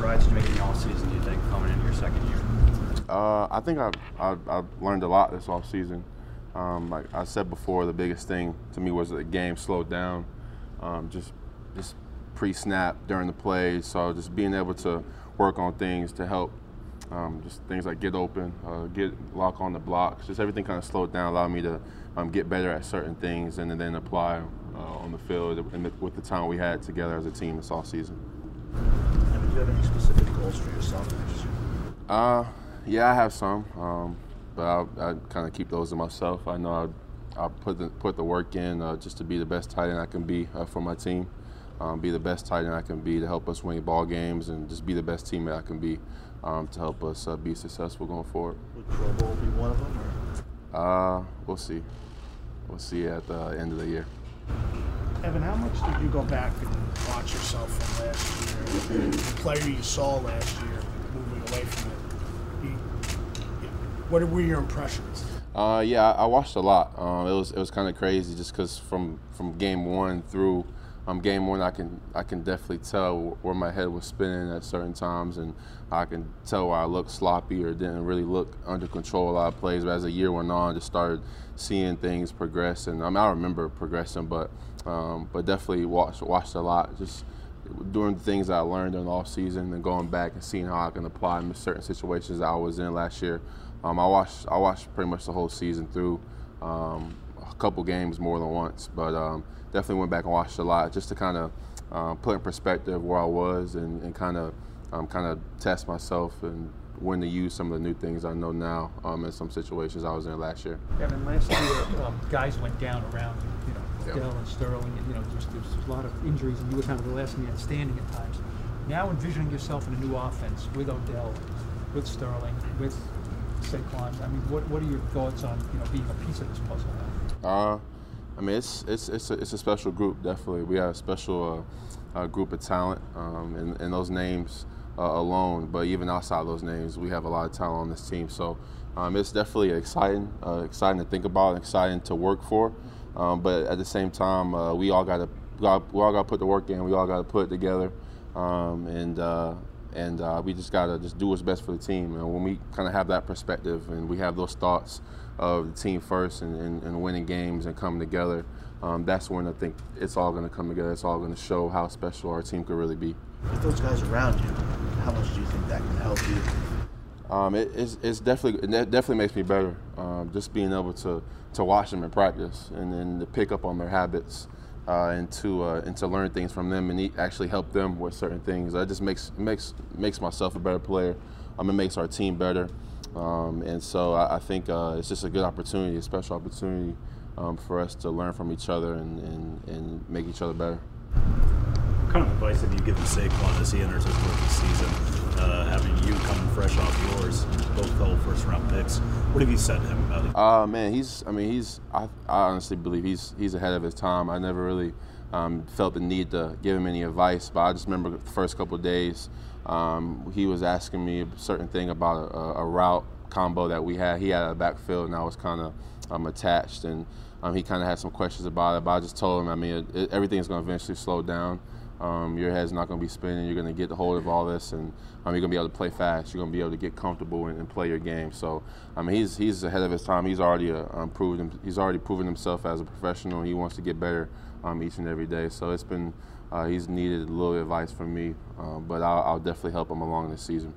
strides did you make in the offseason, do you think, coming into your second year? Uh, I think I've, I've, I've, learned a lot this offseason. Um, like I said before, the biggest thing to me was the game slowed down. Um, just just pre-snap during the play, so just being able to work on things to help um, just things like get open, uh, get lock on the blocks, just everything kind of slowed down, allowed me to um, get better at certain things and then apply uh, on the field and with the time we had together as a team this off season. Do you have any specific goals for yourself next year? Uh, yeah, I have some, um, but I, I kind of keep those to myself. I know I, I put the put the work in uh, just to be the best tight end I can be uh, for my team, um, be the best tight end I can be to help us win ball games, and just be the best teammate I can be um, to help us uh, be successful going forward. Would Pro Bowl be one of them? Or? Uh, we'll see. We'll see at the end of the year. Evan, how much did you go back and watch yourself from last year? The player you saw last year, moving away from it. what were your impressions? Uh, yeah, I, watched a lot. Um, it was it was kind of crazy just because from from game one through um, game one, I can I can definitely tell where my head was spinning at certain times, and I can tell where I looked sloppy or didn't really look under control a lot of plays. But as the year went on, I just started seeing things progress, and I, mean, I remember progressing, but um, but definitely watched watched a lot. Just doing the things I learned in the off season and going back and seeing how I can apply them in certain situations I was in last year. Um, I watched I watched pretty much the whole season through. Um, a couple games more than once, but um, definitely went back and watched a lot just to kind of um, put in perspective where I was and, and kind of um, kind of test myself and when to use some of the new things I know now um, in some situations I was in last year. Evan, last year um, guys went down around you, know, Dell and Sterling, and you know, just there's a lot of injuries, and you were kind of the last man standing at times. Now envisioning yourself in a new offense with Odell, with Sterling, with Saquon. I mean, what what are your thoughts on you know being a piece of this puzzle now? Uh, I mean, it's it's it's a, it's a special group. Definitely, we have a special uh, uh, group of talent, um, and, and those names uh, alone. But even outside those names, we have a lot of talent on this team. So um, it's definitely exciting, uh, exciting to think about, exciting to work for. Um, but at the same time, uh, we all got to we all got to put the work in. We all got to put it together, um, and uh, and uh, we just got to just do what's best for the team. And when we kind of have that perspective and we have those thoughts of the team first and, and, and winning games and coming together, um, that's when I think it's all going to come together. It's all going to show how special our team could really be. With those guys around you, how much do you think that can help you? Um, it, it's, it's, definitely it definitely makes me better. Um, just being able to to watch them in practice and then to pick up on their habits uh, and to uh, and to learn things from them and actually help them with certain things. That just makes makes makes myself a better player. Um, it makes our team better. Um, and so I, I think uh, it's just a good opportunity, a special opportunity um, for us to learn from each other and, and, and make each other better. What kind of advice have you given Saquon as he enters his rookie season? Uh, having you coming fresh off yours, both fellow first round picks. What have you said to him about it? Uh, man, he's. I mean, he's. I, I honestly believe he's he's ahead of his time. I never really um, felt the need to give him any advice, but I just remember the first couple days um, he was asking me a certain thing about a, a, route combo that we had. He had a backfield, and I was kind of um, attached, and um, he kind of had some questions about it. But I just told him, I mean, it, it, everything's going to eventually slow down. Um, your head's not going to be spinning. You're going to get the hold of all this, and um, you're going to be able to play fast. You're going to be able to get comfortable and, and, play your game. So, I mean, he's he's ahead of his time. He's already uh, um, proven he's already proven himself as a professional. He wants to get better um, each and every day. So it's been uh, he's needed a little advice from me, um, but I'll, I'll, definitely help him along this season.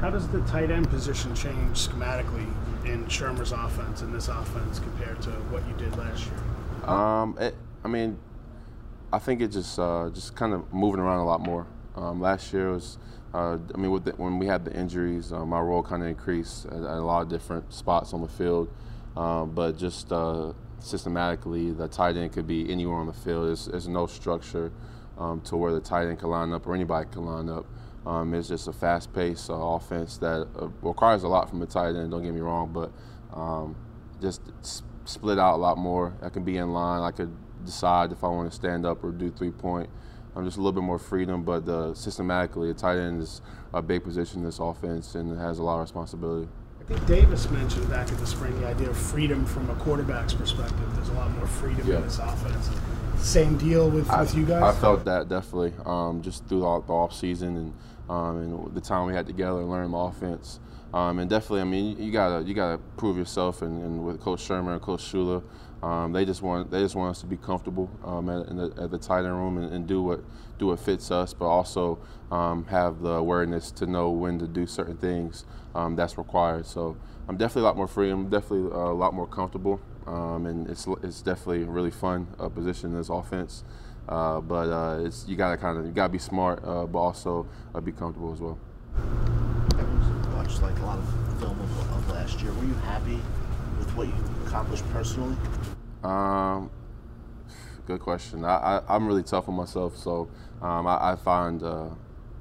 How does the tight end position change schematically in Shurmur's offense and this offense compared to what you did last year? Um, it, I mean, I think it just uh, just kind of moving around a lot more. Um, last year was, uh, I mean, the, when we had the injuries, uh, my role kind of increased at, at, a lot of different spots on the field. Um, but just uh, systematically, the tight end could be anywhere on the field. There's, there's no structure um, to where the tight end can line up or anybody can line up. Um, it's just a fast-paced uh, offense that uh, requires a lot from the tight end. Don't get me wrong, but um, just split out a lot more. I can be in line. I could decide if I want to stand up or do three-point. I'm just a little bit more freedom, but uh, systematically, a tight end is a big position in this offense and has a lot of responsibility. I think Davis mentioned back in the spring the idea of freedom from a quarterback's perspective. There's a lot more freedom yeah. in this offense. same deal with, I, with you guys? I felt that definitely, um, just through the, the off season and um, and the time we had together, and learning the offense, um, and definitely, I mean, you, gotta you gotta prove yourself, and, and with Coach Shurmur and Coach Shula, um, they just want they just want us to be comfortable um, at, the, at the tight end room and, and do what do what fits us, but also um, have the awareness to know when to do certain things um, that's required. So I'm definitely a lot more free. I'm definitely uh, a lot more comfortable, um, and it's it's definitely a really fun uh, position in this offense. Uh, but uh, it's you gotta kind of you gotta be smart, uh, but also uh, be comfortable as well. I've watched like a lot of film of, of last year. Were you happy with what you accomplished personally? Um, good question. I, I am really tough on myself, so um, I, I, find uh,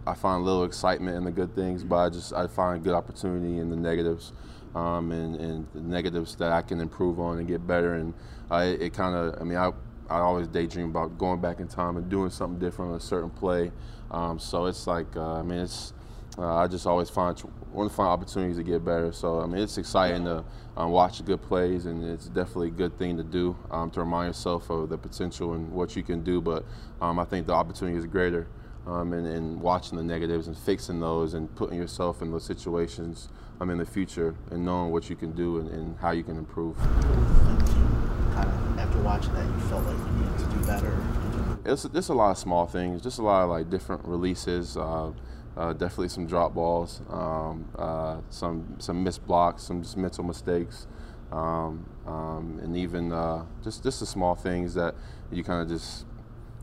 I find little excitement in the good things, but I just I find good opportunity in the negatives, um, and, and the negatives that I can improve on and get better. And I, it kind of I mean I. I always daydream about going back in time and doing something different on a certain play. Um, so it's like, uh, I mean, it's uh, I just always find want to find opportunities to get better. So I mean, it's exciting to um, watch good plays, and it's definitely a good thing to do um, to remind yourself of the potential and what you can do. But um, I think the opportunity is greater, um, and, and, watching the negatives and fixing those and putting yourself in those situations um, in the future and knowing what you can do and, and how you can improve. Kind of after watching that, you felt like you needed to do better. It's just a lot of small things, just a lot of like different releases. Uh, uh, definitely some drop balls, um, uh, some some missed blocks, some just mental mistakes, um, um, and even uh, just just the small things that you kind of just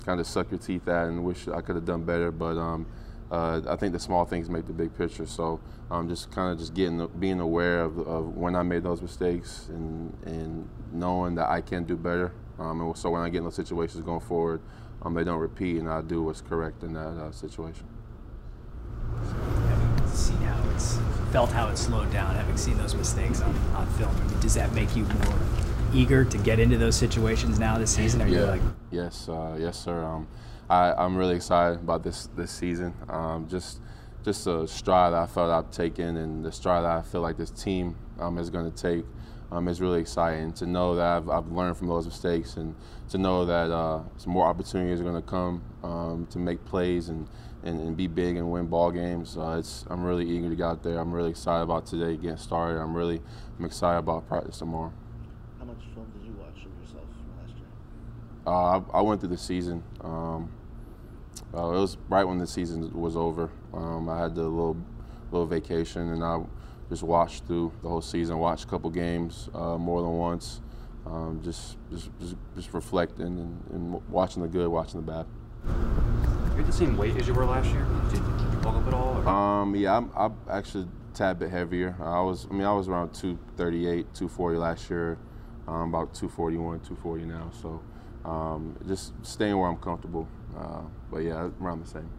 kind of suck your teeth at and wish I could have done better. But um, uh, I think the small things make the big picture. So I'm just kind of just getting being aware of, of, when I made those mistakes and and knowing that I can do better. Um, and so when I get in those situations going forward, um, they don't repeat, and I do what's correct in that uh, situation it's felt how it slowed down, having seen those mistakes on, on film, I mean, does that make you more eager to get into those situations now this season? Are yeah. you like yes, uh, yes, sir. Um, I, I'm really excited about this this season. Um, just just a stride I felt I've taken, and the stride I feel like this team um, is going to take. Um, is really exciting to know that I've, I've, learned from those mistakes and to know that uh, some more opportunities are going to come um, to make plays and and, and be big and win ball games. Uh, it's, I'm really eager to get out there. I'm really excited about today getting started. I'm really I'm excited about practice tomorrow. How much film did you watch of yourself last year? Uh, I, I, went through the season. Um, uh, it was right when the season was over. Um, I had the little little vacation, and I just watched through the whole season. Watched a couple games uh, more than once. Um, just, just, just just reflecting and, and watching the good, watching the bad You're you the same weight as you were last year? Did you bulk up at all? Um, yeah, I'm, I'm actually a tad bit heavier. I was, I mean, I was around 238, 240 last year. Um, about 241, 240 now. So um, just staying where I'm comfortable. Uh, but yeah, around the same.